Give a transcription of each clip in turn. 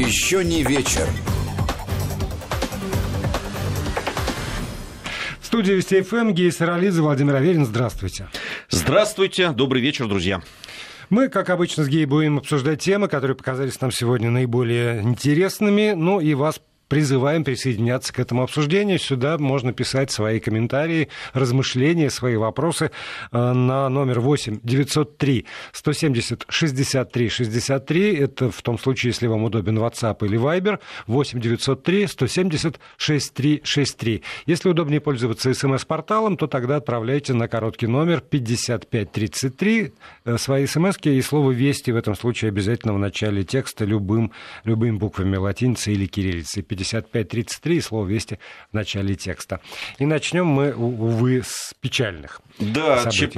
Еще не вечер. В студии Вести ФМ Гея Саралидзе, Владимир Аверин. Здравствуйте. Здравствуйте. Добрый вечер, друзья. Мы, как обычно, с Геей будем обсуждать темы, которые показались нам сегодня наиболее интересными. Ну и вас призываем присоединяться к этому обсуждению. Сюда можно писать свои комментарии, размышления, свои вопросы э, на номер 8 903 170 63 63. Это в том случае, если вам удобен WhatsApp или Viber. 8 903 170 63 63. Если удобнее пользоваться смс-порталом, то тогда отправляйте на короткий номер 5533 э, свои смс и слово «Вести» в этом случае обязательно в начале текста любым, любыми буквами латиницы или кириллицы. 5533 и слово «Вести» в начале текста. И начнем мы, увы, с печальных Да, событий. ЧП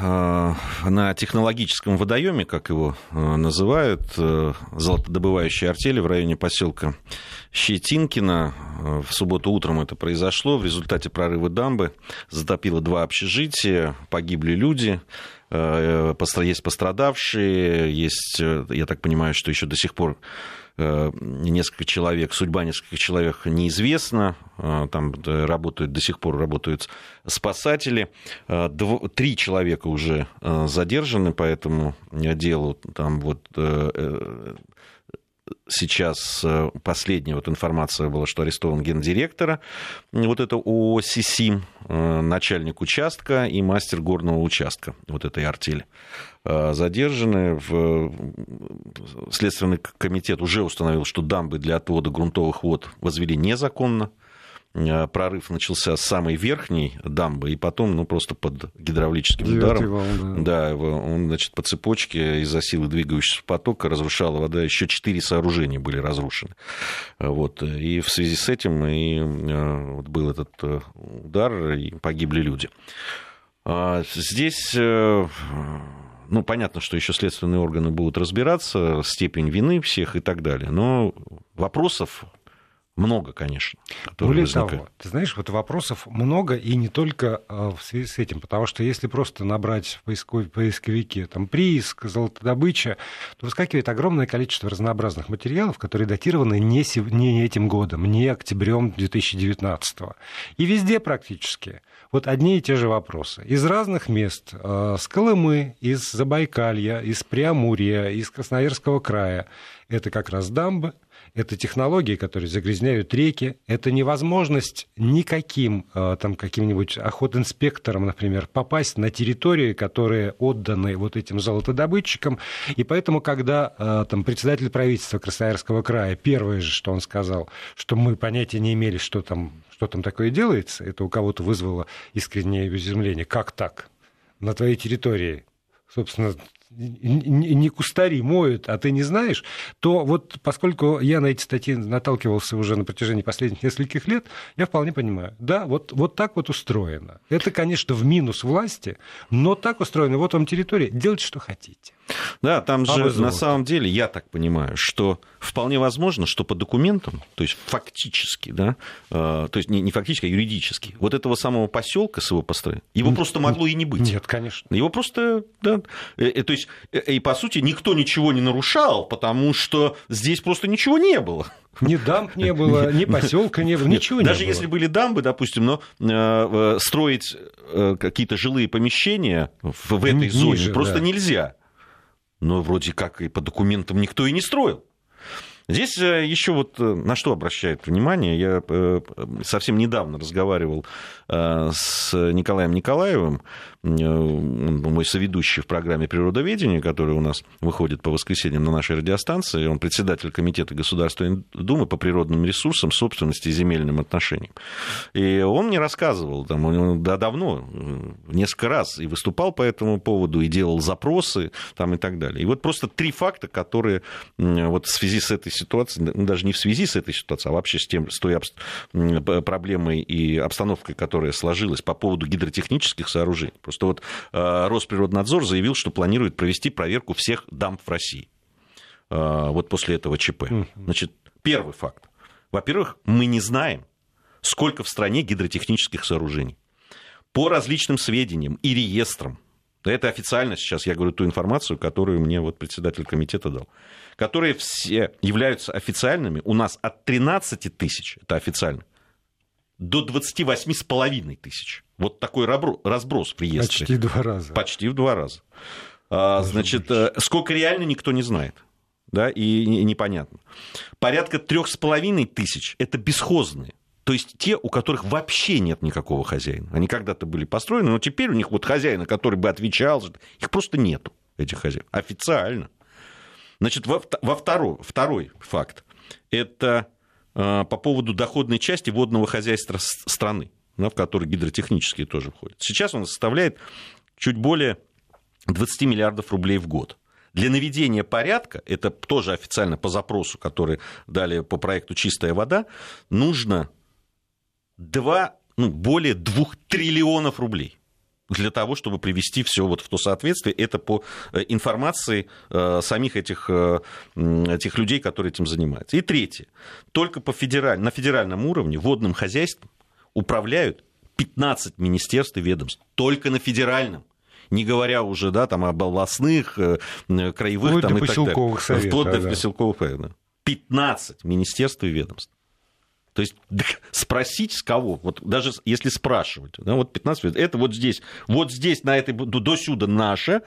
э, на технологическом водоеме, как его э, называют, э, золотодобывающей артели в районе поселка Щетинкина. В субботу утром это произошло. В результате прорыва дамбы затопило два общежития, погибли люди. Э, Есть пострадавшие, есть, э, я так понимаю, что еще до сих пор э, несколько человек, судьба нескольких человек неизвестна, там работают, до сих пор работают спасатели, дво- три человека уже задержаны по этому делу, там вот сейчас э, последняя вот информация была, что арестован гендиректора вот это ОСИСИМ, э, начальник участка и мастер горного участка вот этой артели э, задержаны. В... Следственный комитет уже установил, что дамбы для отвода грунтовых вод возвели незаконно. Э, Прорыв начался с самой верхней дамбы, и потом, ну, просто под гидравлическим Девятый ударом. вал, да. Да, он, значит, по цепочке из-за силы двигающегося потока разрушала вода. Еще четыре сооружения были разрушены. Вот. И в связи с этим и, э, вот был этот э, удар, и погибли люди. А Здесь, ну, понятно, что еще следственные органы будут разбираться, степень вины всех и так далее. Но вопросов много, конечно, Более возникают. того, ты знаешь, вот вопросов много, и не только э, в связи с этим, потому что если просто набрать в поисковик- поисковике там, прииск, золотодобыча, то выскакивает огромное количество разнообразных материалов, которые датированы не, не этим годом, не октябрем 2019. И везде практически вот одни и те же вопросы. Из разных мест, э, с Колымы, из Забайкалья, из Преамурья, из Красноярского края, это как раз дамбы, это технологии, которые загрязняют реки, это невозможность никаким э, там каким-нибудь охотинспекторам, например, попасть на территории, которые отданы вот этим золотодобытчикам. И поэтому, когда э, там председатель правительства Красноярского края, первое же, что он сказал, что мы понятия не имели, что там, что там такое делается, это у кого-то вызвало искреннее изумление. Как так? На твоей территории, собственно, не кустари моют, а ты не знаешь, то вот поскольку я на эти статьи наталкивался уже на протяжении последних нескольких лет, я вполне понимаю. Да, вот, вот так вот устроено. Это, конечно, в минус власти, но так устроено. Вот вам территория, делайте, что хотите. Да, там А же вы на самом деле, я так понимаю, что вполне возможно, что по документам, то есть фактически, да, э, то есть не, не фактически, а юридически, вот этого самого поселка с его построением, его просто могло и не быть. Нет, конечно. Его просто, да, э, э, то есть, э, и по сути никто ничего не нарушал, потому что здесь просто ничего не было. Ни дамб не было, ни поселка не было, Нет, ничего Даже не было. если были дамбы, допустим, но э, э, строить э, какие-то жилые помещения в, в этой Ниже, зоне просто да. нельзя. Но вроде как и по документам никто и не строил. Здесь еще вот на что обращает внимание, я совсем недавно разговаривал с Николаем Николаевым, мой соведущий в программе «Природоведение», которая у нас выходит по воскресеньям на нашей радиостанции, он председатель Комитета Государственной Думы по природным ресурсам, собственности и земельным отношениям. И он мне рассказывал, там, он да, давно, э, несколько раз и выступал по этому поводу, и делал запросы там, и так далее. И вот просто три факта, которые вот в связи с этой ситуацией, даже не в связи с этой ситуацией, а вообще с, тем, с той обс- м, п- проблемой и обстановкой, которая сложилась по поводу гидротехнических сооружений. Просто вот э, Росприроднадзор заявил, что планирует провести проверку всех дамб в России. Э, вот после этого ЧП. Значит, первый факт. Во-первых, мы не знаем, сколько в стране гидротехнических сооружений. По различным сведениям и реестрам, Это официально сейчас, я говорю ту информацию, которую мне вот председатель комитета дал. Которые все являются официальными. У нас от 13 тысяч, это официально, до 28 с половиной тысяч. Вот такой разброс в реестре. Почти в два раза. Почти в два раза. А, значит. Э, сколько реально никто не знает. Да, и непонятно. Порядка трех с половиной тысяч – это бесхозные. То есть те, у которых вообще нет никакого хозяина. Они когда-то были построены, но теперь у них вот хозяина, который бы отвечал, их просто нету, этих хозяев, официально. Значит, во, во второй, второй факт – это э, по поводу доходной части водного хозяйства страны, в который гидротехнические тоже входят. Сейчас он составляет чуть более 20 миллиардов рублей в год. Для наведения порядка, это тоже официально по запросу, который дали по проекту «Чистая вода», нужно 2, ну, более 2 триллионов рублей для того, чтобы привести все вот в то соответствие. Это по э, информации э, самих этих, э, этих людей, которые этим занимаются. И третье. Только по федераль... на федеральном уровне водным хозяйством управляют 15 министерств и ведомств. Только на федеральном не говоря уже да, там, об областных, краевых Вплоть там, до и так далее. Советов, Вплоть до да. поселковых советов. 15 министерств и ведомств. То есть спросить с кого, вот даже если спрашивать, да, вот 15 минут, это вот здесь, вот здесь на этой, до сюда наша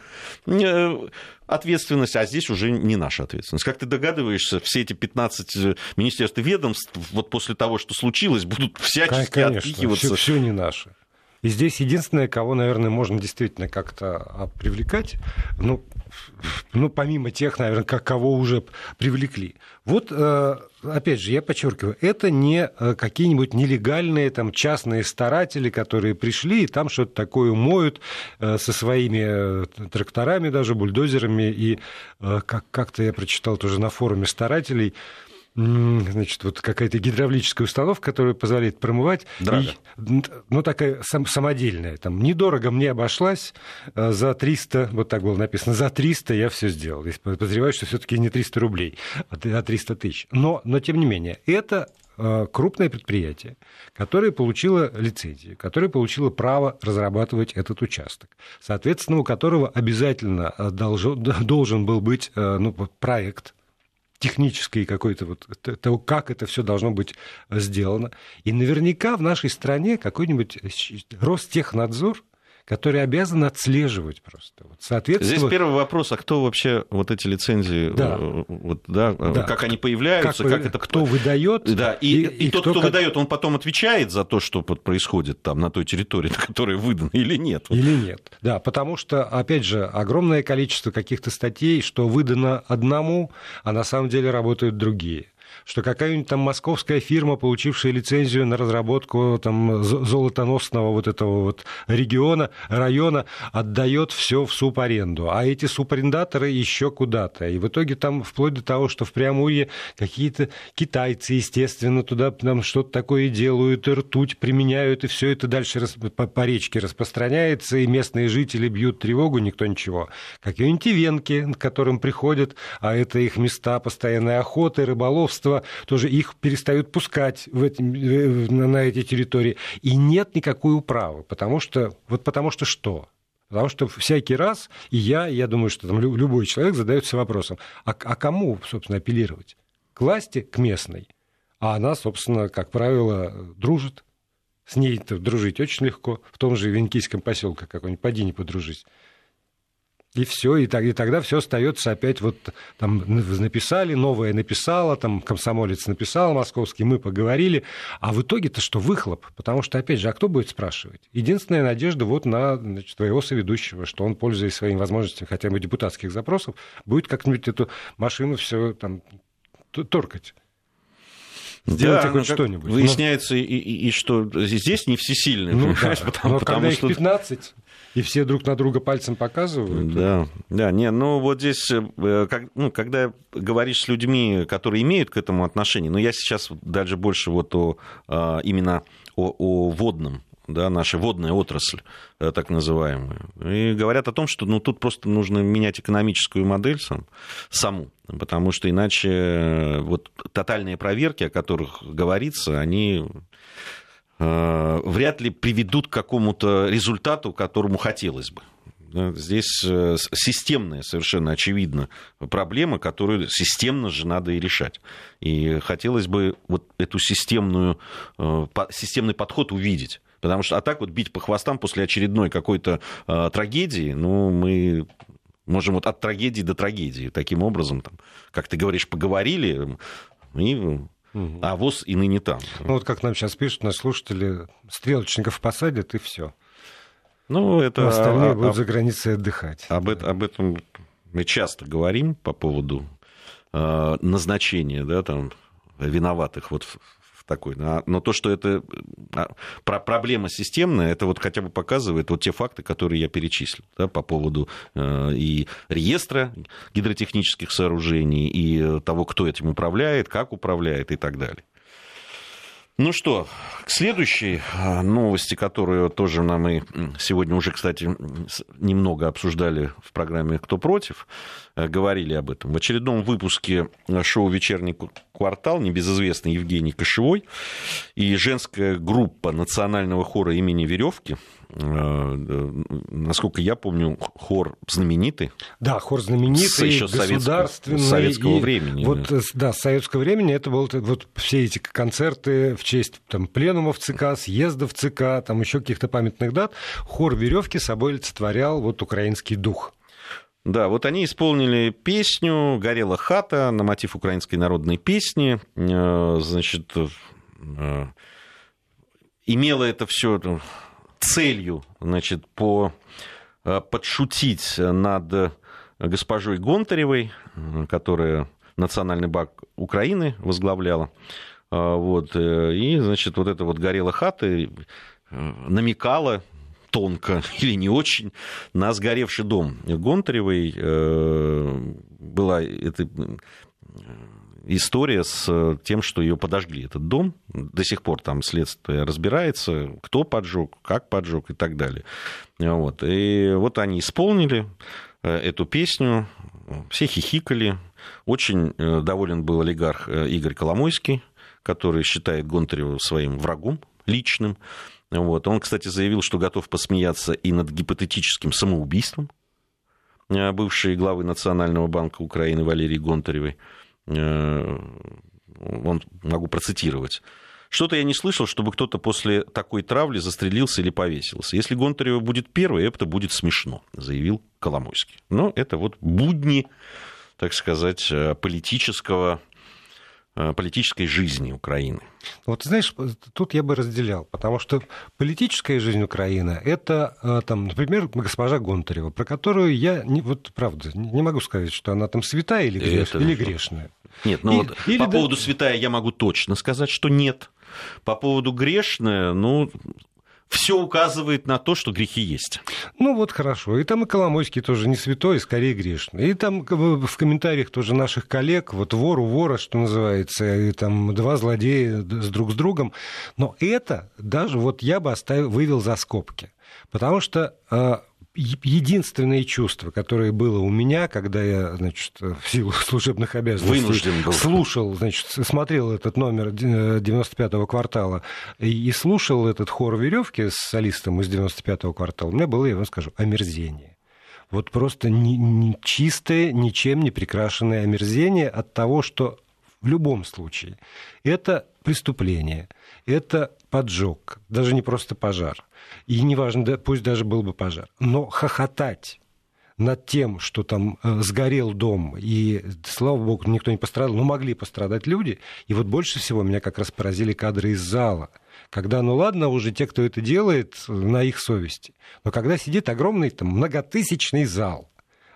э, ответственность, а здесь уже не наша ответственность. Как ты догадываешься, все эти 15 э, министерств и ведомств вот после того, что случилось, будут всячески Конечно, отпихиваться. Все, все не наше. И здесь единственное, кого, наверное, можно действительно как-то а, привлекать, ну, ну, помимо тех, наверное, как кого уже привлекли. Вот, э, опять же, я подчеркиваю, это не э, какие-нибудь нелегальные там частные старатели, которые пришли и там что-то такое моют э, со своими тракторами, даже бульдозерами. И как-то я прочитал тоже на форуме старателей, значит, вот какая-то гидравлическая установка, которая позволяет промывать. Дорого. И, ну, такая сам, самодельная. Там, недорого мне обошлась. Э, за 300, вот так было написано, за 300 я все сделал. Подозреваю, что все таки не 300 рублей, а 300 тысяч. Но, но, тем не менее, это э, крупное предприятие, которое получило лицензию, которое получило право разрабатывать этот участок, соответственно, у которого обязательно должен, должен был быть ну, проект технической какой-то вот того, как это все должно быть сделано. И наверняка в нашей стране какой-нибудь Ростехнадзор который обязан отслеживать просто. Вот, соответственно... Здесь первый вопрос, а кто вообще вот эти лицензии, да. Э, вот, да, э, да. как они появляются, как, как это... Кто выдает. Да, и, и, и тот, кто, кто как... выдает, он потом отвечает за то, что происходит там на той территории, на которой выдано, или нет? Или нет, да, потому что, опять же, огромное количество каких-то статей, что выдано одному, а на самом деле работают другие что какая-нибудь там московская фирма, получившая лицензию на разработку там, золотоносного вот этого вот региона, района, отдает все в субаренду, а эти субарендаторы еще куда-то. И в итоге там вплоть до того, что в Преамурье какие-то китайцы, естественно, туда там что-то такое делают, и ртуть применяют, и все это дальше по, по речке распространяется, и местные жители бьют тревогу, никто ничего. Какие-нибудь ивенки, к которым приходят, а это их места постоянной охоты, рыболовства, этого тоже их перестают пускать в эти, на эти территории. И нет никакой управы, потому что, вот потому что что? Потому что всякий раз, и я, я думаю, что там любой человек задается вопросом, а, а кому, собственно, апеллировать? К власти, к местной. А она, собственно, как правило, дружит. С ней дружить очень легко. В том же Венкийском поселке какой-нибудь, поди не подружись. И все, и, так, и тогда все остается опять вот там написали, новое написала, там комсомолец написал московский, мы поговорили, а в итоге-то что, выхлоп? Потому что, опять же, а кто будет спрашивать? Единственная надежда вот на значит, твоего соведущего, что он, пользуясь своими возможностями хотя бы депутатских запросов, будет как-нибудь эту машину все там торкать. Сделайте да, хоть ну, что-нибудь. Выясняется, но... и, и, и что здесь не всесильные, ну, да. потому, но потому когда что... их 15, и все друг на друга пальцем показывают. Да, да, не, ну вот здесь, э, как, ну, когда говоришь с людьми, которые имеют к этому отношение, но ну, я сейчас даже больше вот о, а, именно о, о водном да, наша водная отрасль, э, так называемая. И говорят о том, что ну, тут просто нужно менять экономическую модель сам, саму, потому что иначе э, вот тотальные проверки, о которых говорится, они вряд ли приведут к какому-то результату, которому хотелось бы. Здесь э, системная, совершенно очевидно, проблема, которую системно же надо и решать. И хотелось бы вот эту системную, э, системный подход увидеть. Потому что, а так вот бить по хвостам после очередной какой-то э, трагедии, ну, мы можем вот от трагедии до трагедии. Таким образом, там, как ты говоришь, поговорили, и а ВОЗ и ныне там. Ну вот как нам сейчас пишут, наши слушатели, стрелочников посадят и все. Ну, это... А остальные а, будут а, за границей отдыхать. Об, это, об этом мы часто говорим по поводу э, назначения да, там, виноватых вот такой. Но то, что это а, проблема системная, это вот хотя бы показывает вот те факты, которые я перечислил да, по поводу э, и реестра гидротехнических сооружений, и того, кто этим управляет, как управляет и так далее. Ну что, к следующей а, новости, которую тоже нам и сегодня уже, кстати, немного обсуждали в программе «Кто против», э, говорили об этом. В очередном выпуске шоу «Вечерний квартал» небезызвестный Евгений Кошевой и женская группа национального хора имени Веревки Э, насколько я помню, хор знаменитый. Да, хор знаменитый, еще государственный. Советского, советского времени. Вот, да. да, с советского времени это было вот все эти концерты в честь там, пленумов ЦК, съездов ЦК, там еще каких-то памятных дат. Хор веревки собой олицетворял вот украинский дух. Да, вот они исполнили песню «Горела хата» на мотив украинской народной песни. Э, значит, э, имело это все целью значит, по, э, подшутить над госпожой Гонтаревой, которая Национальный банк Украины возглавляла. Э, вот, э, и, значит, вот эта вот горела хата намекала тонко или не очень на сгоревший дом Гонтаревой. Была это история с э, тем, что ее подожгли, этот дом. До сих пор там следствие разбирается, кто поджег, как поджег и так далее. Вот. И вот они исполнили э, эту песню, все хихикали. Очень э, доволен был олигарх Игорь Коломойский, который считает Гонтареву своим врагом личным. Вот. Он, кстати, заявил, что готов посмеяться и над гипотетическим самоубийством бывшей главы Национального банка Украины Валерии Гонтаревой. Э, он, могу процитировать. Что-то я не слышал, чтобы кто-то после такой травли застрелился или повесился. Если Гонтарева будет первой, это будет смешно, заявил Коломойский. Но это вот будни, так сказать, э, политического политической жизни Украины. Вот знаешь, тут я бы разделял, потому что политическая жизнь Украины это, э, там, например, госпожа Гонтарева, про которую я, не, вот правда, не могу сказать, что она там святая или, греш, это... или грешная. Нет, ну и, вот или по да... поводу святая я могу точно сказать, что нет. По поводу грешная, ну, все указывает на то, что грехи есть. Ну вот хорошо. И там и Коломойский тоже не святой, скорее грешный. И там в комментариях тоже наших коллег, вот вор у вора, что называется, и там два злодея с друг с другом. Но это даже вот я бы оставил, вывел за скобки. Потому что а, единственное чувство, которое было у меня, когда я, значит, в силу служебных обязанностей слушал, значит, смотрел этот номер 95-го квартала и слушал этот хор веревки с солистом из 95-го квартала, у меня было, я вам скажу, омерзение. Вот просто не, не чистое, ничем не прикрашенное омерзение от того, что в любом случае это преступление, это поджог, даже не просто пожар и неважно, пусть даже был бы пожар, но хохотать над тем, что там э, сгорел дом, и, слава богу, никто не пострадал, но могли пострадать люди. И вот больше всего меня как раз поразили кадры из зала, когда, ну ладно, уже те, кто это делает, на их совести, но когда сидит огромный там многотысячный зал,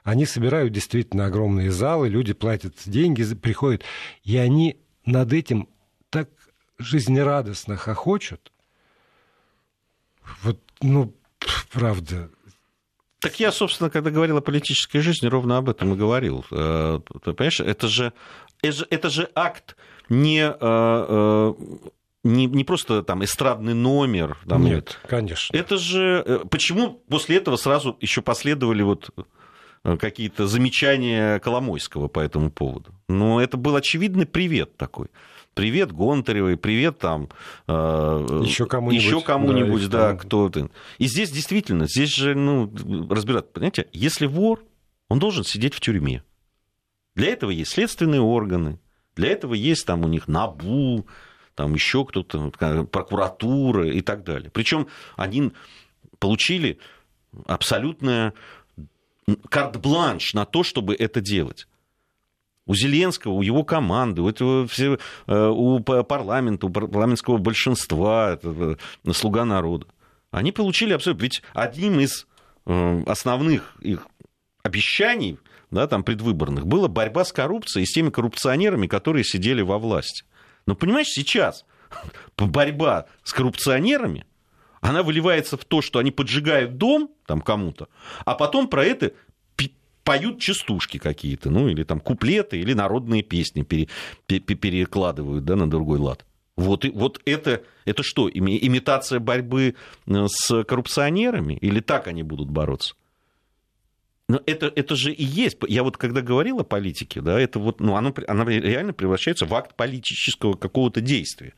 они собирают действительно огромные залы, люди платят деньги, приходят, и они над этим так жизнерадостно хохочут, вот, ну, правда. Так я, собственно, когда говорил о политической жизни, ровно об этом и говорил. Э, ты понимаешь, это же, это же акт не э, э, не, не просто там эстрадный номер. Там, нет, конечно. Это же... Почему после этого сразу еще последовали вот какие-то замечания Коломойского по этому поводу. Но это был очевидный привет такой. Привет Гонтаревой, привет там э, еще кому-нибудь, еще кому-нибудь да, да кто то И здесь действительно, здесь же, ну, разбирать, понимаете, если вор, он должен сидеть в тюрьме. Для этого есть следственные органы, для этого есть там у них НАБУ, там еще кто-то, прокуратура и так далее. Причем они получили абсолютное карт-бланш на то, чтобы это делать. У Зеленского, у его команды, у, этого, э, у парламента, у парламентского большинства, э, слуга народа. Они получили абсолютно... Ведь одним из э, основных их обещаний да, там, предвыборных было борьба с коррупцией и с теми коррупционерами, которые сидели во власти. Но понимаешь, сейчас борьба с коррупционерами, она выливается в то, что они поджигают дом там кому-то, а потом про это поют частушки какие-то, ну, или там куплеты, или народные песни пере, перекладывают, да, на другой лад. Вот, вот это, это что, имитация борьбы э, с коррупционерами? Или так они будут бороться? Но это, это же и есть. Я вот когда говорил о политике, да, это вот, ну, оно, оно реально превращается в акт политического какого-то действия.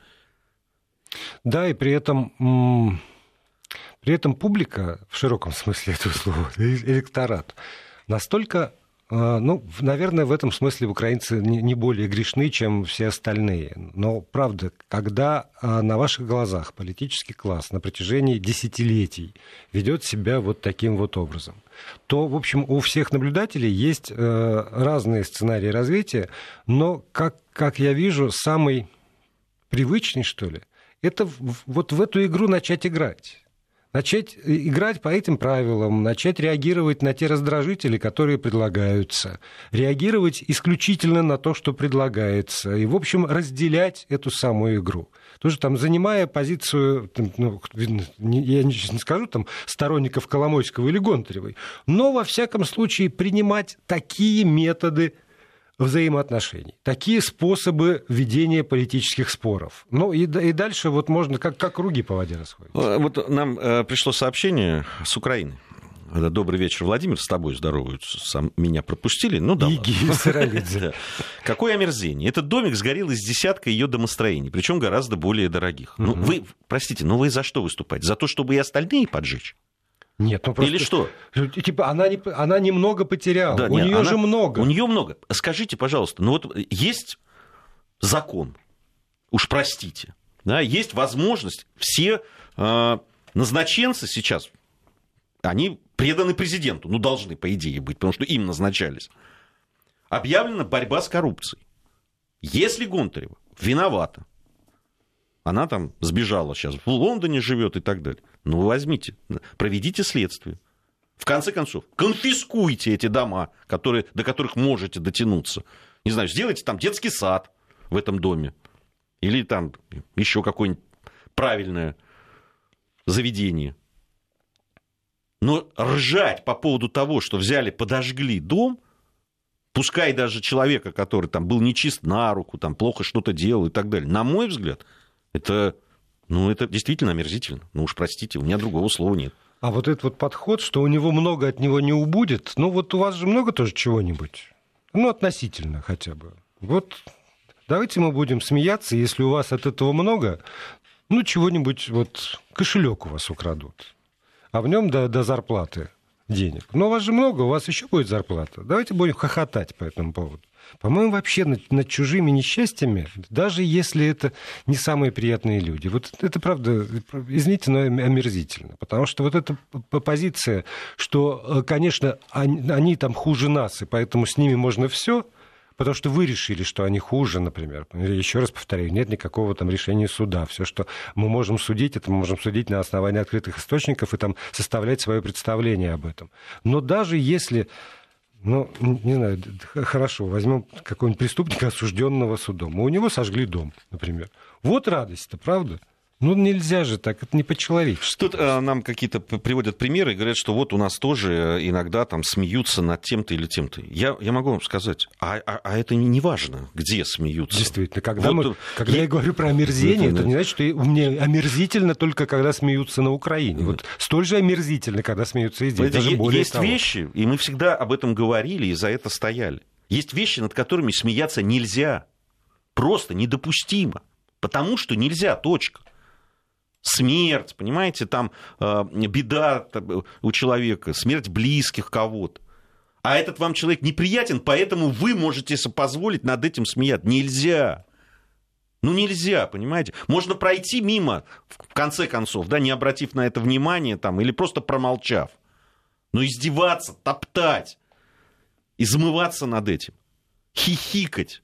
Да, и при этом, при этом публика, в широком смысле этого слова, электорат, настолько а, ну, наверное, в этом смысле украинцы не более грешны, чем все остальные. Но, правда, когда а, на ваших глазах политический класс на протяжении десятилетий ведет себя вот таким вот образом, то, в общем, у всех наблюдателей есть э, разные сценарии развития, но, как, как я вижу, самый привычный, что ли, это вот в эту игру начать играть начать э, играть по этим правилам, начать реагировать на те раздражители, которые предлагаются, реагировать исключительно на то, что предлагается, и, в общем, разделять эту самую игру. Тоже там, занимая позицию, ну, я не скажу, там, сторонников Коломойского или Гонтаревой, но, во всяком случае, принимать такие методы взаимоотношений, такие способы ведения политических споров. Ну и, и дальше вот можно как, как круги по воде расходить. Э, вот нам э, пришло сообщение с Украины. Добрый вечер, Владимир, с тобой здороваются. Сам меня пропустили, ну да. Какое омерзение. Этот домик сгорел из десятка ее домостроений, причем гораздо более дорогих. Ну, вы, простите, но вы за что выступаете? За то, чтобы и остальные поджечь? Нет, ну просто... Или что? Типа она, не, она немного потеряла. Да, у нее же много. У нее много. Скажите, пожалуйста, ну вот есть закон, уж простите, да, есть возможность, все э, назначенцы сейчас, они преданы президенту, ну должны, по идее, быть, потому что им назначались. Объявлена борьба с коррупцией. Если Гонтарева виновата, она там сбежала сейчас, в Лондоне живет и так далее. Ну, возьмите, проведите следствие. В конце концов, конфискуйте эти дома, которые, до которых можете дотянуться. Не знаю, сделайте там детский сад в этом доме. Или там еще какое-нибудь правильное заведение. Но ржать по поводу того, что взяли, подожгли дом, пускай даже человека, который там был нечист на руку, там плохо что-то делал и так далее, на мой взгляд, это ну, это действительно омерзительно. Ну уж простите, у меня другого слова нет. А вот этот вот подход, что у него много от него не убудет, ну вот у вас же много тоже чего-нибудь. Ну, относительно хотя бы. Вот давайте мы будем смеяться, если у вас от этого много, ну, чего-нибудь, вот кошелек у вас украдут, а в нем до, до зарплаты денег. Но у вас же много, у вас еще будет зарплата. Давайте будем хохотать по этому поводу. По-моему, вообще над, над чужими несчастьями, даже если это не самые приятные люди. Вот это правда, извините, но омерзительно. Потому что вот эта позиция, что, э, конечно, они, они там хуже нас, и поэтому с ними можно все, потому что вы решили, что они хуже, например. Еще раз повторяю, нет никакого там решения суда. Все, что мы можем судить, это мы можем судить на основании открытых источников и там составлять свое представление об этом. Но даже если ну, не знаю, хорошо, возьмем какого-нибудь преступника, осужденного судом. У него сожгли дом, например. Вот радость-то, правда? Ну, нельзя же так, это не по-человечески. Тут э, нам какие-то приводят примеры и говорят, что вот у нас тоже иногда там смеются над тем-то или тем-то. Я, я могу вам сказать, а, а, а это не важно, где смеются. Действительно, когда, вот, мы, когда я... я говорю про омерзение, это, это не значит, что мне омерзительно только когда смеются на Украине. Вот столь же омерзительно, когда смеются и здесь. Это даже более есть того. вещи, и мы всегда об этом говорили и за это стояли. Есть вещи, над которыми смеяться нельзя. Просто недопустимо. Потому что нельзя, точка смерть, понимаете, там э, беда там, у человека, смерть близких кого-то. А этот вам человек неприятен, поэтому вы можете себе позволить над этим смеяться. Нельзя. Ну, нельзя, понимаете? Можно пройти мимо, в конце концов, да, не обратив на это внимания там, или просто промолчав. Но издеваться, топтать, измываться над этим, хихикать,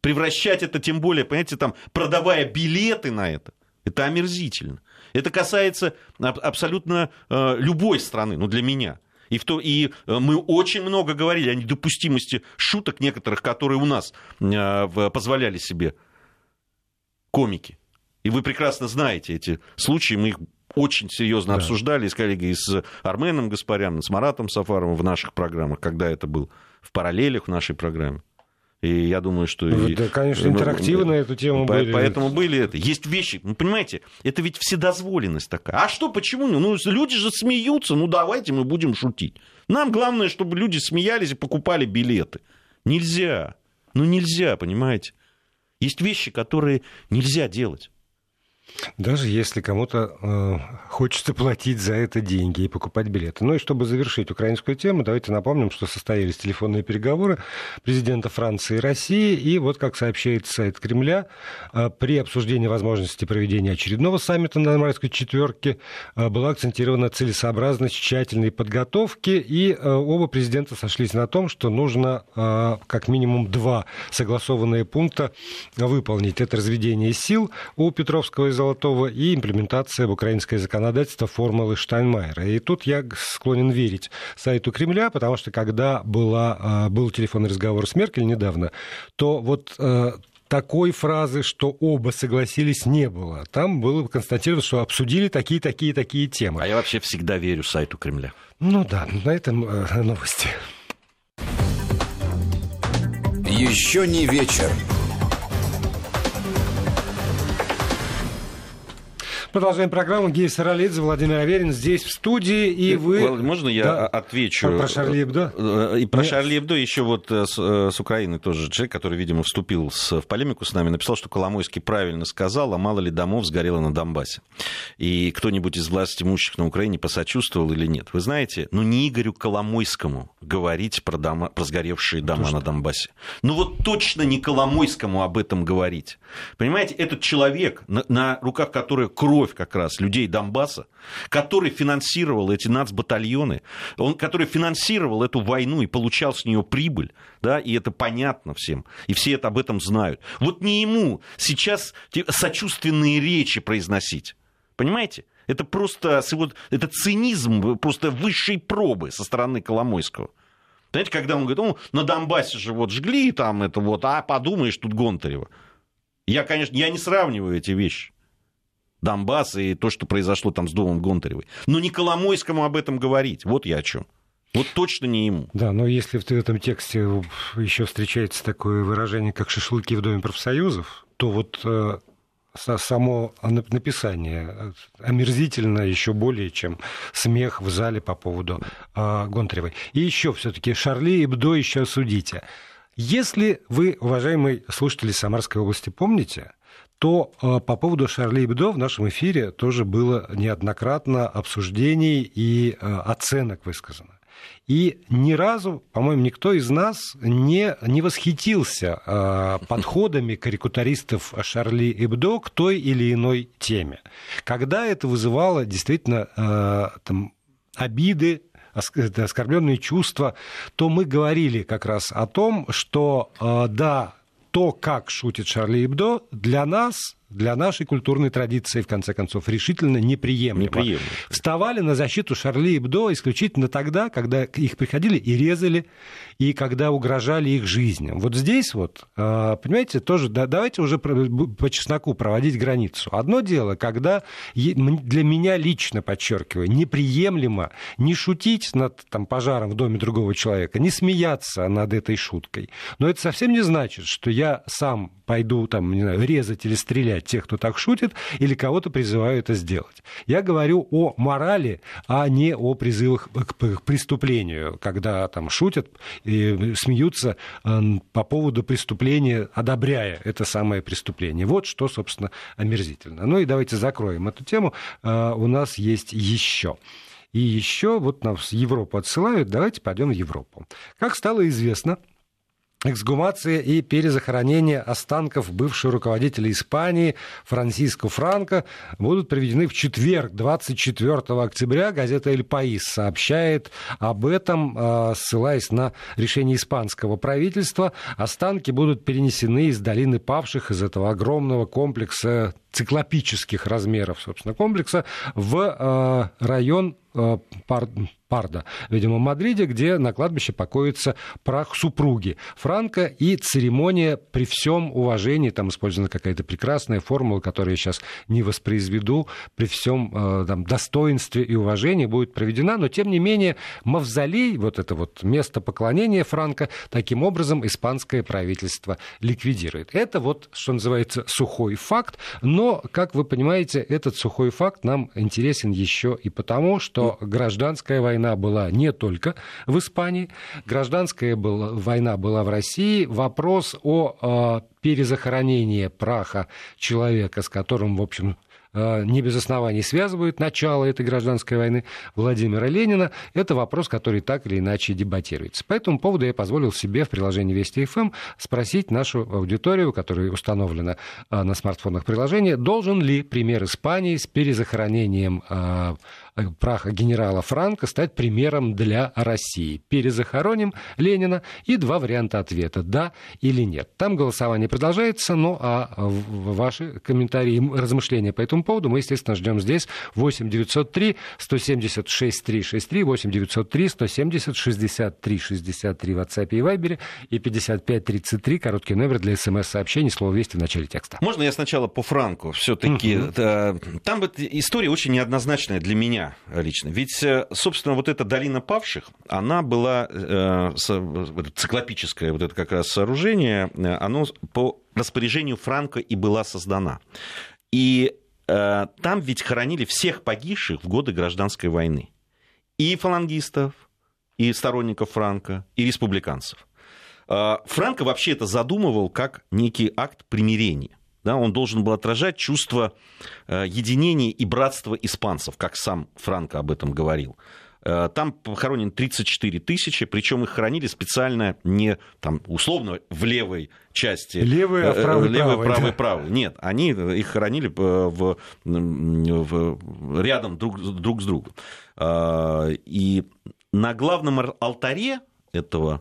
превращать это, тем более, понимаете, там, продавая билеты на это, это омерзительно. Это касается абсолютно э, любой страны, ну, для меня. И, в то, и э, мы очень много говорили о недопустимости шуток некоторых, которые у нас э, позволяли себе комики. И вы прекрасно знаете эти случаи, мы их очень серьезно да. обсуждали с коллегой, с Арменом Гаспаряном, с Маратом Сафаровым в наших программах, когда это был в параллелях в нашей программе. И я думаю, что... Ну, да, конечно, ну, интерактивы на эту тему по, были. Поэтому были это. Есть вещи, ну, понимаете, это ведь вседозволенность такая. А что, почему? Ну, люди же смеются, ну, давайте мы будем шутить. Нам главное, чтобы люди смеялись и покупали билеты. Нельзя. Ну, нельзя, понимаете. Есть вещи, которые нельзя делать. Даже если кому-то э, хочется платить за это деньги и покупать билеты. Ну и чтобы завершить украинскую тему, давайте напомним, что состоялись телефонные переговоры президента Франции и России. И вот, как сообщает сайт Кремля, э, при обсуждении возможности проведения очередного саммита на Нормандской четверке э, была акцентирована целесообразность тщательной подготовки. И э, оба президента сошлись на том, что нужно э, как минимум два согласованные пункта выполнить. Это разведение сил у Петровского и Золотого и имплементация в украинское законодательство формулы Штайнмайера. И тут я склонен верить сайту Кремля, потому что когда была, а, был телефонный разговор с Меркель недавно, то вот э, такой фразы, что оба согласились, не было. Там было констатировано, что обсудили такие, такие, такие темы. А я вообще всегда верю сайту Кремля. Ну да, на этом э, новости. Еще не вечер. Продолжаем программу. Гея Саралидзе, Владимир Аверин здесь в студии. И вы... Можно я да. отвечу? Про Шарли Эбдо? Э, и про Нет. Шарли Эбдо еще вот э, с, э, с Украины тоже человек, который, видимо, вступил с, в полемику с нами, написал, что Коломойский правильно сказал, а мало ли домов сгорело на Донбассе. И кто-нибудь из власти имущих на Украине посочувствовал или нет? Вы знаете, ну не Игорю Коломойскому говорить про, дома, про сгоревшие дома точно. на Донбассе. Ну вот точно не Коломойскому об этом говорить. Понимаете, этот человек, на, на руках которого кровь кровь как раз людей Донбасса, который финансировал эти нацбатальоны, он, который финансировал эту войну и получал с нее прибыль, да, и это понятно всем, и все это об этом знают. Вот не ему сейчас сочувственные речи произносить, понимаете? Это просто это цинизм просто высшей пробы со стороны Коломойского. Знаете, когда он говорит, ну, на Донбассе же вот жгли там это вот, а подумаешь, тут Гонтарева. Я, конечно, я не сравниваю эти вещи. Донбасс и то, что произошло там с домом Гонтаревой. Но не Коломойскому об этом говорить. Вот я о чем. Вот точно не ему. Да, но если в этом тексте еще встречается такое выражение, как шашлыки в Доме профсоюзов, то вот э, само написание омерзительно еще более, чем смех в зале по поводу э, Гонтаревой. И еще все-таки Шарли и Бдо еще судите. Если вы, уважаемые слушатели Самарской области, помните, то э, по поводу Шарли Эбдо в нашем эфире тоже было неоднократно обсуждений и э, оценок высказано. И ни разу, по-моему, никто из нас не, не восхитился э, подходами карикатуристов Шарли Эбдо к той или иной теме. Когда это вызывало действительно э, там, обиды, оскорбленные чувства, то мы говорили как раз о том, что э, да, то, как шутит Шарли Эбдо, для нас для нашей культурной традиции, в конце концов, решительно неприемлемо. Неприемлемо. Вставали на защиту Шарли и Бдо исключительно тогда, когда их приходили и резали, и когда угрожали их жизням. Вот здесь вот, э, понимаете, тоже давайте уже по чесноку проводить границу. Одно дело, когда для меня лично, подчеркиваю, неприемлемо не шутить над там, пожаром в доме другого человека, не смеяться над этой шуткой. Но это совсем не значит, что я сам пойду там, не знаю, резать или стрелять тех, кто так шутит, или кого-то призываю это сделать. Я говорю о морали, а не о призывах к преступлению, когда там шутят и смеются э, по поводу преступления, одобряя это самое преступление. Вот что, собственно, омерзительно. Ну и давайте закроем эту тему. Э, у нас есть еще. И еще вот нас Европу отсылают, давайте пойдем в Европу. Как стало известно, Эксгумация и перезахоронение останков бывшего руководителя Испании Франсиско Франко будут проведены в четверг, 24 октября. Газета «Эль Паис» сообщает об этом, а, ссылаясь на решение испанского правительства. Останки будут перенесены из долины павших, из этого огромного комплекса циклопических размеров, собственно, комплекса в а, район а, Парда, видимо, в Мадриде, где на кладбище покоится прах супруги Франка и церемония при всем уважении, там использована какая-то прекрасная формула, которую я сейчас не воспроизведу, при всем э, там, достоинстве и уважении будет проведена, но тем не менее мавзолей, вот это вот место поклонения Франка, таким образом испанское правительство ликвидирует. Это вот, что называется, сухой факт, но, как вы понимаете, этот сухой факт нам интересен еще и потому, что гражданская война была не только в Испании, гражданская была, война была в России. Вопрос о э, перезахоронении праха человека, с которым, в общем, Э, не без оснований связывают начало этой гражданской войны Владимира Ленина, это вопрос, который так или иначе дебатируется. По этому поводу я позволил себе в приложении Вести ФМ эм спросить нашу аудиторию, которая установлена э, на смартфонах приложения, должен ли пример Испании с перезахоронением праха генерала Франка стать примером для России. Перезахороним Ленина и два варианта ответа, да или нет. Там голосование продолжается, ну а ваши комментарии, размышления по этому поводу мы, естественно, ждем здесь 8 903 176 363 8 903 170 63 63 в WhatsApp и Viber и 55 33 короткий номер для смс-сообщений, слово «Вести» в начале текста. Можно я сначала по Франку все-таки? Угу. Там вот история очень неоднозначная для меня лично. Ведь, э, собственно, вот эта долина павших, она была э, циклопическое вот это как раз сооружение, э, оно по распоряжению Франка и была создана. И э, там ведь хоронили всех погибших в годы гражданской войны. И фалангистов, и сторонников Франка, и республиканцев. Франко вообще это задумывал как некий акт примирения да, он должен был отражать чувство э, единения и братства испанцев, как сам Франко об этом говорил. Э, там похоронен 34 тысячи, причем их хоронили специально не там, условно в левой части. Левый, а правый, левый, правый. правый, да. правый. Нет, они их хоронили в, в, рядом друг, друг с другом. И на главном алтаре этого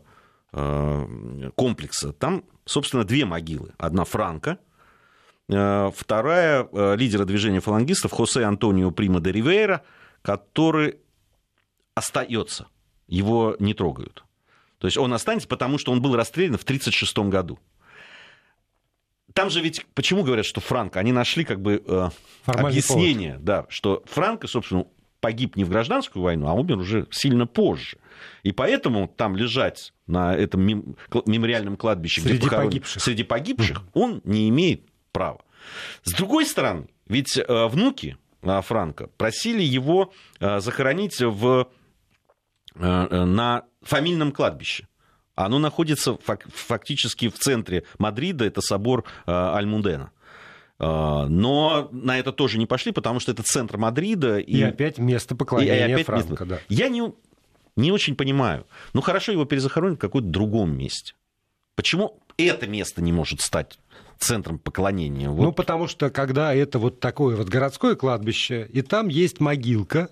комплекса там, собственно, две могилы. Одна Франка, Э, вторая э, лидера движения фалангистов Хосе Антонио Прима де Ривейра, который остается, его не трогают. То есть он останется, потому что он был расстрелян в 1936 году. Там же ведь, почему говорят, что Франко? Они нашли как бы э, объяснение, повод. да, что Франко, собственно, погиб не в гражданскую войну, а умер уже сильно позже. И поэтому там лежать на этом мемориальном кладбище, среди где похорон... погибших, среди погибших он не имеет права. С другой стороны, ведь э, внуки э, Франка просили его э, захоронить в, на фамильном кладбище. Оно находится фактически в центре Мадрида, это собор Альмундена. Но на это тоже не пошли, потому что это центр Мадрида. И, и опять место поклонения и опять Франка. Место... Да. Я не, не очень понимаю. Ну хорошо, его перезахоронят в каком-то другом месте. Почему это место не может стать центром поклонения. Вот. Ну, потому что когда это вот такое вот городское кладбище, и там есть могилка,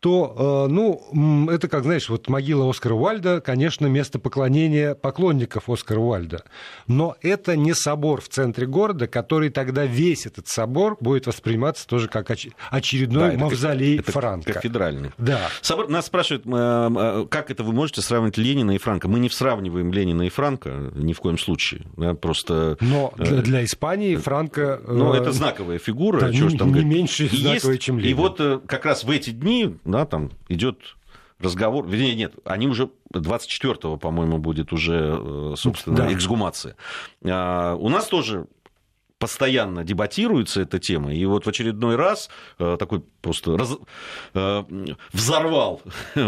то, э, ну, это, как знаешь, вот могила Оскара Уальда, конечно, место поклонения поклонников Оскара Уальда. Но это не собор в центре города, который тогда весь этот собор будет восприниматься тоже как очередной да, мавзолей это Франка. Кафедральный. Да. Собор, нас спрашивают, э, как это вы можете сравнивать Ленина и Франка? Мы не сравниваем Ленина и Франка ни в коем случае. Да, просто... Но для, для Испании Франка... Ну, это знаковая фигура. Да, не, там не меньше знаковая, есть, чем Ленин. И вот как раз в эти дни да, там идет разговор, вернее, нет, они уже 24-го, по-моему, будет уже, собственно, да. эксгумация. А, у нас тоже постоянно дебатируется эта тема, и вот в очередной раз э, такой просто раз, э, взорвал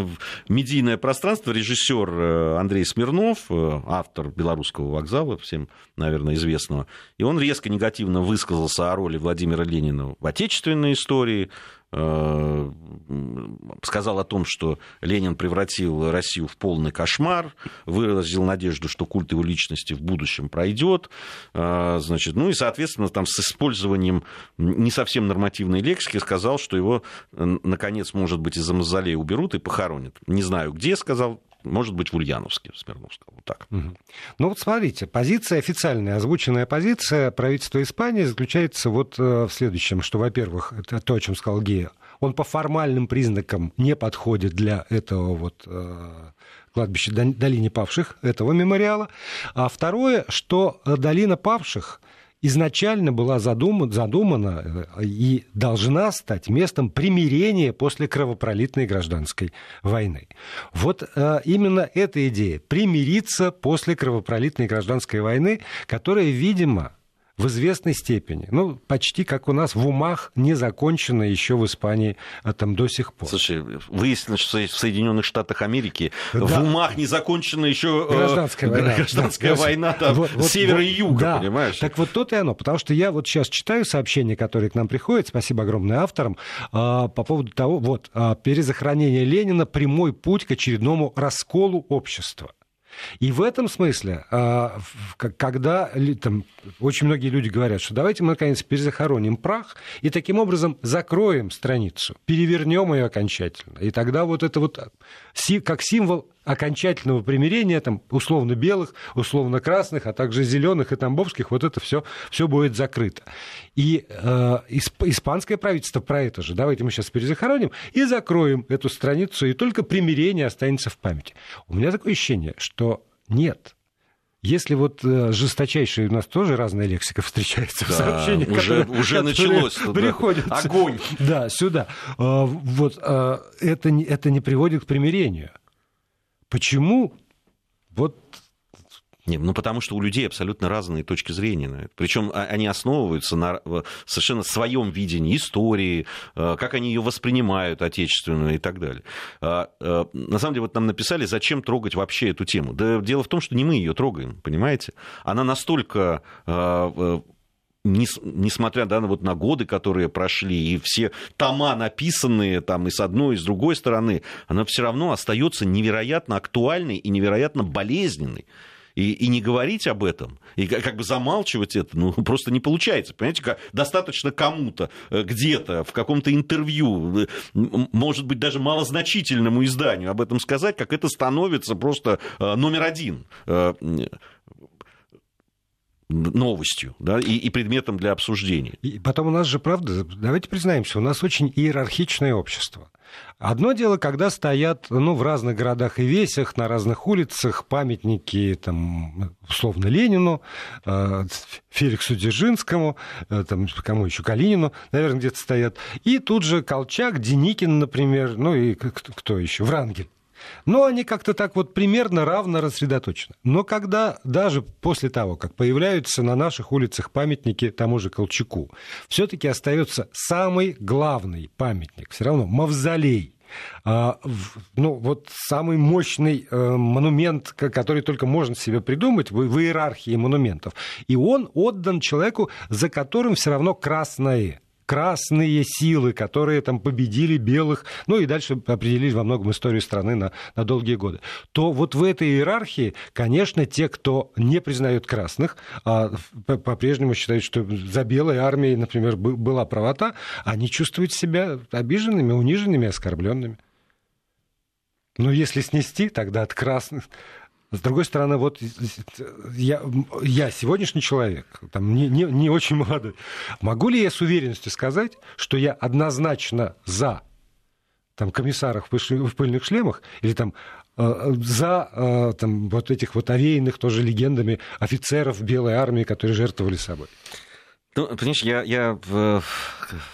медийное пространство режиссер э, Андрей Смирнов, автор «Белорусского вокзала», всем, наверное, известного, и он резко негативно высказался о роли Владимира Ленина в отечественной истории, Э, сказал о том, что Ленин превратил Россию в полный кошмар, выразил надежду, что культ его личности в будущем пройдет, э, значит, ну и, соответственно, там с использованием не совсем нормативной лексики сказал, что его, наконец, может быть, из-за мавзолея уберут и похоронят. Не знаю, где, сказал, может быть, в Ульяновске, Смирнов сказал. Вот так. Ну вот смотрите, позиция официальная, озвученная позиция правительства Испании заключается вот э, в следующем, что, во-первых, это то, о чем сказал Гея, он по формальным признакам не подходит для этого вот э, кладбища Долины Павших, этого мемориала. А второе, что Долина Павших изначально была задумана, задумана э, и должна стать местом примирения после кровопролитной гражданской войны. Вот э, именно эта идея примириться после кровопролитной гражданской войны, которая, видимо, в известной степени, ну, почти как у нас в умах не закончено еще в Испании а там до сих пор. Слушай, выяснилось, что в Соединенных Штатах Америки да. в умах не закончена еще э, гражданская война, гражданская да. война там, вот, вот, севера вот, и юга, да. понимаешь? Так вот то-то и оно, потому что я вот сейчас читаю сообщения, которые к нам приходят, спасибо огромное авторам, а, по поводу того, вот, а, перезахоронение Ленина прямой путь к очередному расколу общества. И в этом смысле, а, когда там, очень многие люди говорят, что давайте мы, наконец, перезахороним прах и таким образом закроем страницу, перевернем ее окончательно. И тогда вот это вот как символ окончательного примирения, там, условно белых, условно красных, а также зеленых и тамбовских, вот это все, все будет закрыто. И э, исп, испанское правительство про это же. Давайте мы сейчас перезахороним и закроем эту страницу, и только примирение останется в памяти. У меня такое ощущение, что нет, если вот э, жесточайшая у нас тоже разная лексика встречается да, в сообщениях, уже, которые, уже началось приходят огонь. Да, сюда. Э, вот э, это, это не приводит к примирению. Почему вот не, ну потому что у людей абсолютно разные точки зрения на это. Причем а, они основываются на совершенно своем видении истории, э, как они ее воспринимают отечественную и так далее. А, э, на самом деле, вот нам написали, зачем трогать вообще эту тему. Да дело в том, что не мы ее трогаем, понимаете? Она настолько э, несмотря да, вот на годы, которые прошли, и все тома написанные там и с одной, и с другой стороны, она все равно остается невероятно актуальной и невероятно болезненной. И, и не говорить об этом, и как бы замалчивать это, ну, просто не получается. Понимаете, как, достаточно кому-то э, где-то в каком-то интервью, э, может быть, даже малозначительному изданию об этом сказать, как это становится просто э, номер один новостью да, и, и предметом для обсуждения. И потом у нас же, правда, давайте признаемся, у нас очень иерархичное общество. Одно дело, когда стоят ну, в разных городах и весях, на разных улицах памятники, там, условно, Ленину, э, Феликсу Дзержинскому, э, там, кому еще, Калинину, наверное, где-то стоят. И тут же Колчак, Деникин, например, ну и кто еще, Врангель. Но они как-то так вот примерно равно рассредоточены. Но когда даже после того, как появляются на наших улицах памятники тому же Колчаку, все-таки остается самый главный памятник, все равно мавзолей а, ну, вот самый мощный э, монумент, который только можно себе придумать в иерархии монументов. И он отдан человеку, за которым все равно красное красные силы, которые там победили белых, ну и дальше определили во многом историю страны на, на долгие годы, то вот в этой иерархии, конечно, те, кто не признает красных, а по-прежнему считают, что за белой армией, например, была правота, они чувствуют себя обиженными, униженными, оскорбленными. Но если снести, тогда от красных с другой стороны, вот я, я сегодняшний человек, там, не, не, не очень молодой, могу ли я с уверенностью сказать, что я однозначно за там, комиссаров в пыльных шлемах или там э, за э, там, вот этих вот овеянных тоже легендами офицеров Белой армии, которые жертвовали собой? Ну, понимаешь, я, я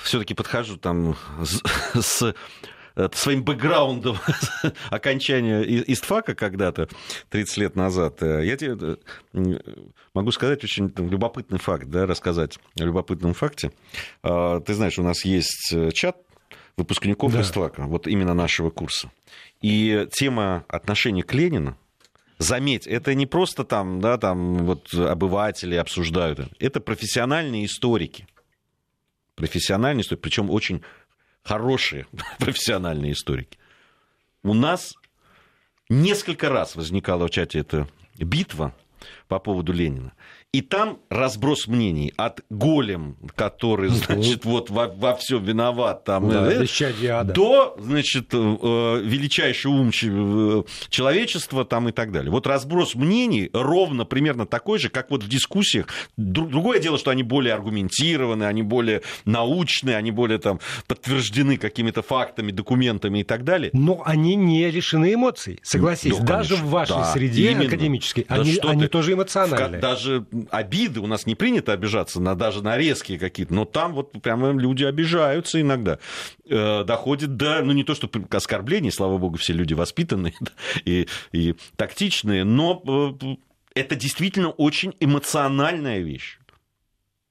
все-таки подхожу там с, с своим бэкграундом окончания истфака когда-то, 30 лет назад, э, я тебе э, могу сказать очень любопытный факт, да, рассказать о любопытном факте. А, ты знаешь, у нас есть э, чат выпускников да. ИСТФАКа, вот именно нашего курса. И тема отношения к Ленину, Заметь, это не просто там, да, там вот обыватели обсуждают, это профессиональные историки. Профессиональные историки, причем очень хорошие профессиональные историки. У нас несколько раз возникала в чате эта битва по поводу Ленина. И там разброс мнений от голем, который, значит, вот во, во всем виноват, там, да, э, до, значит, э, величайший ум э, человечества там и так далее. Вот разброс мнений ровно примерно такой же, как вот в дискуссиях. Другое дело, что они более аргументированы, они более научные, они более там подтверждены какими-то фактами, документами и так далее. Но они не лишены эмоций, согласись. Ну, Даже в вашей да, среде именно. академической, да они, они тоже эмоциональные. Даже обиды, у нас не принято обижаться на, даже на резкие какие-то, но там вот прямо люди обижаются иногда. Э, доходит до, ну не то что оскорблений, слава богу, все люди воспитанные и, и тактичные, но э, это действительно очень эмоциональная вещь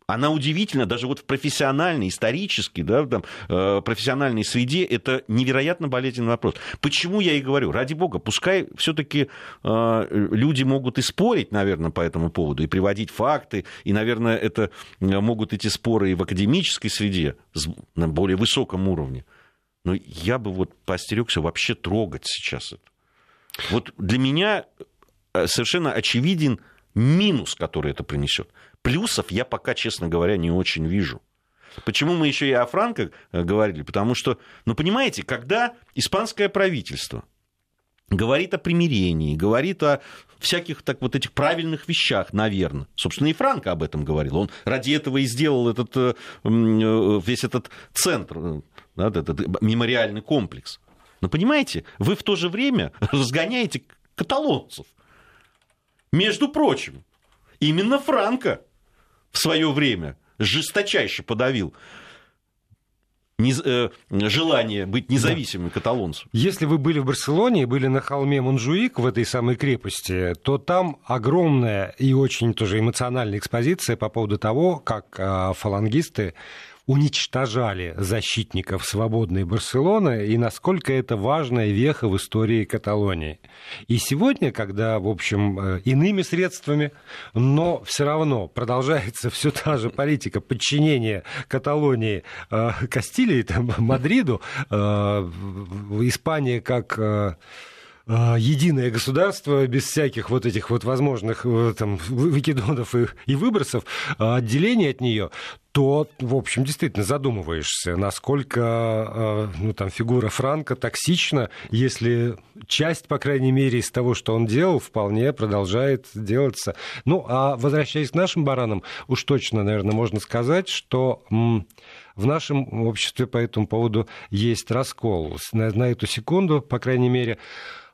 она удивительна, даже вот в профессиональной, исторической, да, там, э, профессиональной среде это невероятно болезненный вопрос. Почему я и говорю, ради бога, пускай все-таки э, люди могут и спорить, наверное, по этому поводу, и приводить факты, и, наверное, это э, могут эти споры и в академической среде на более высоком уровне. Но я бы вот поостерегся вообще трогать сейчас это. Вот для меня э, совершенно очевиден минус, который это принесет. Плюсов я пока, честно говоря, не очень вижу. Почему мы еще и о Франко э, говорили? Потому что, ну, понимаете, когда испанское правительство говорит о примирении, говорит о всяких так вот этих правильных вещах, наверное. Собственно, и Франко об этом говорил. Он ради этого и сделал этот, э, э, весь этот центр, этот мемориальный комплекс. Но понимаете, вы в то же время разгоняете каталонцев. Между прочим, именно Франко в свое время жесточайше подавил э, желание быть независимым да. каталонцем. Если вы были в Барселоне и были на холме Монжуик в этой самой крепости, то там огромная и очень тоже эмоциональная экспозиция по поводу того, как э, фалангисты уничтожали защитников свободной Барселоны и насколько это важная веха в истории Каталонии. И сегодня, когда, в общем, э, иными средствами, но все равно продолжается все та же политика подчинения Каталонии э, Кастилии, там, Мадриду, э, Испания как единое государство без всяких вот этих вот возможных э, там, выкидонов и, и выбросов, а, отделения от нее, то, в общем, действительно задумываешься, насколько а, ну, там, фигура Франка токсична, если часть, по крайней мере, из того, что он делал, вполне продолжает делаться. Ну, а возвращаясь к нашим баранам, уж точно, наверное, можно сказать, что в нашем обществе по этому поводу есть раскол. На, на эту секунду, по крайней мере,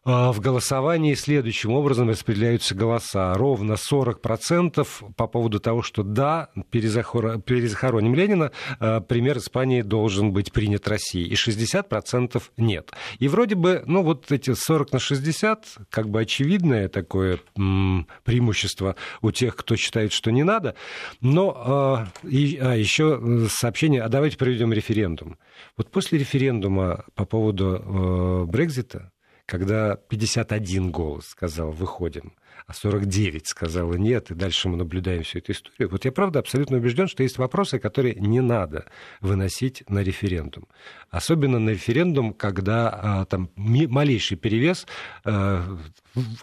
в голосовании следующим образом распределяются голоса. Ровно 40% по поводу того, что да, перезахороним Ленина, а, пример Испании должен быть принят Россией, и 60% нет. И вроде бы, ну вот эти 40 на 60, как бы очевидное такое преимущество у тех, кто считает, что не надо, но а, а, еще э, сообщение, а давайте проведем референдум. Вот после референдума по поводу э, Брекзита, когда 51 голос сказал «выходим», а 49 сказала нет, и дальше мы наблюдаем всю эту историю. Вот я, правда, абсолютно убежден, что есть вопросы, которые не надо выносить на референдум. Особенно на референдум, когда а, там малейший перевес а,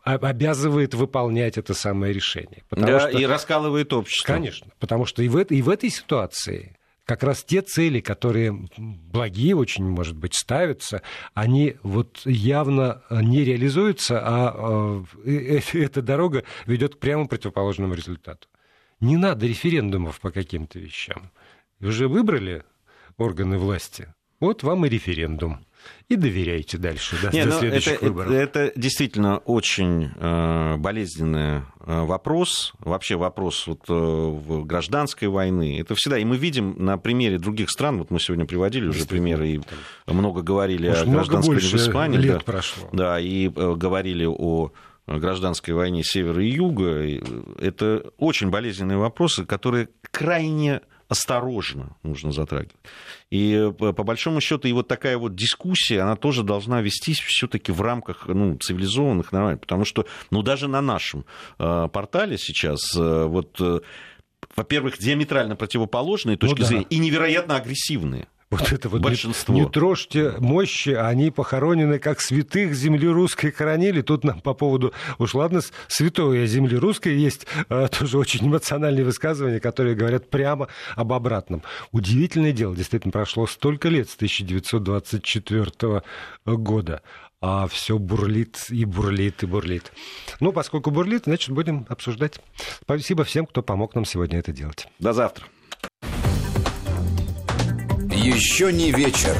обязывает выполнять это самое решение. да, что... и раскалывает общество. Конечно, потому что и в, и в этой ситуации как раз те цели, которые благие очень, может быть, ставятся, они вот явно не реализуются, а э, э, эта дорога ведет к прямо противоположному результату. Не надо референдумов по каким-то вещам. Уже выбрали органы власти, вот вам и референдум и доверяйте дальше да, Не, до ну, следующих это, выборов. Это, это действительно очень э, болезненный э, вопрос. Вообще вопрос вот, э, гражданской войны. Это всегда. И мы видим на примере других стран, вот мы сегодня приводили уже примеры и много говорили Уж о гражданской войне в Испании. Лет да, прошло. да, и э, говорили о гражданской войне севера и юга. Это очень болезненные вопросы, которые крайне осторожно нужно затрагивать. И э, по большому счету и вот такая вот дискуссия, она тоже должна вестись все-таки в рамках ну, цивилизованных, нормальных, потому что ну, даже на нашем э, портале сейчас э, вот во-первых, диаметрально противоположные точки ну, да. зрения и невероятно агрессивные. Вот это вот Большинство. Не, не трожьте мощи, они похоронены как святых земли русской хоронили. Тут нам по поводу, уж ладно, святое земли русской есть а, тоже очень эмоциональные высказывания, которые говорят прямо об обратном. Удивительное дело, действительно, прошло столько лет с 1924 года а все бурлит и бурлит и бурлит. Ну, поскольку бурлит, значит, будем обсуждать. Спасибо всем, кто помог нам сегодня это делать. До завтра. Еще не вечер.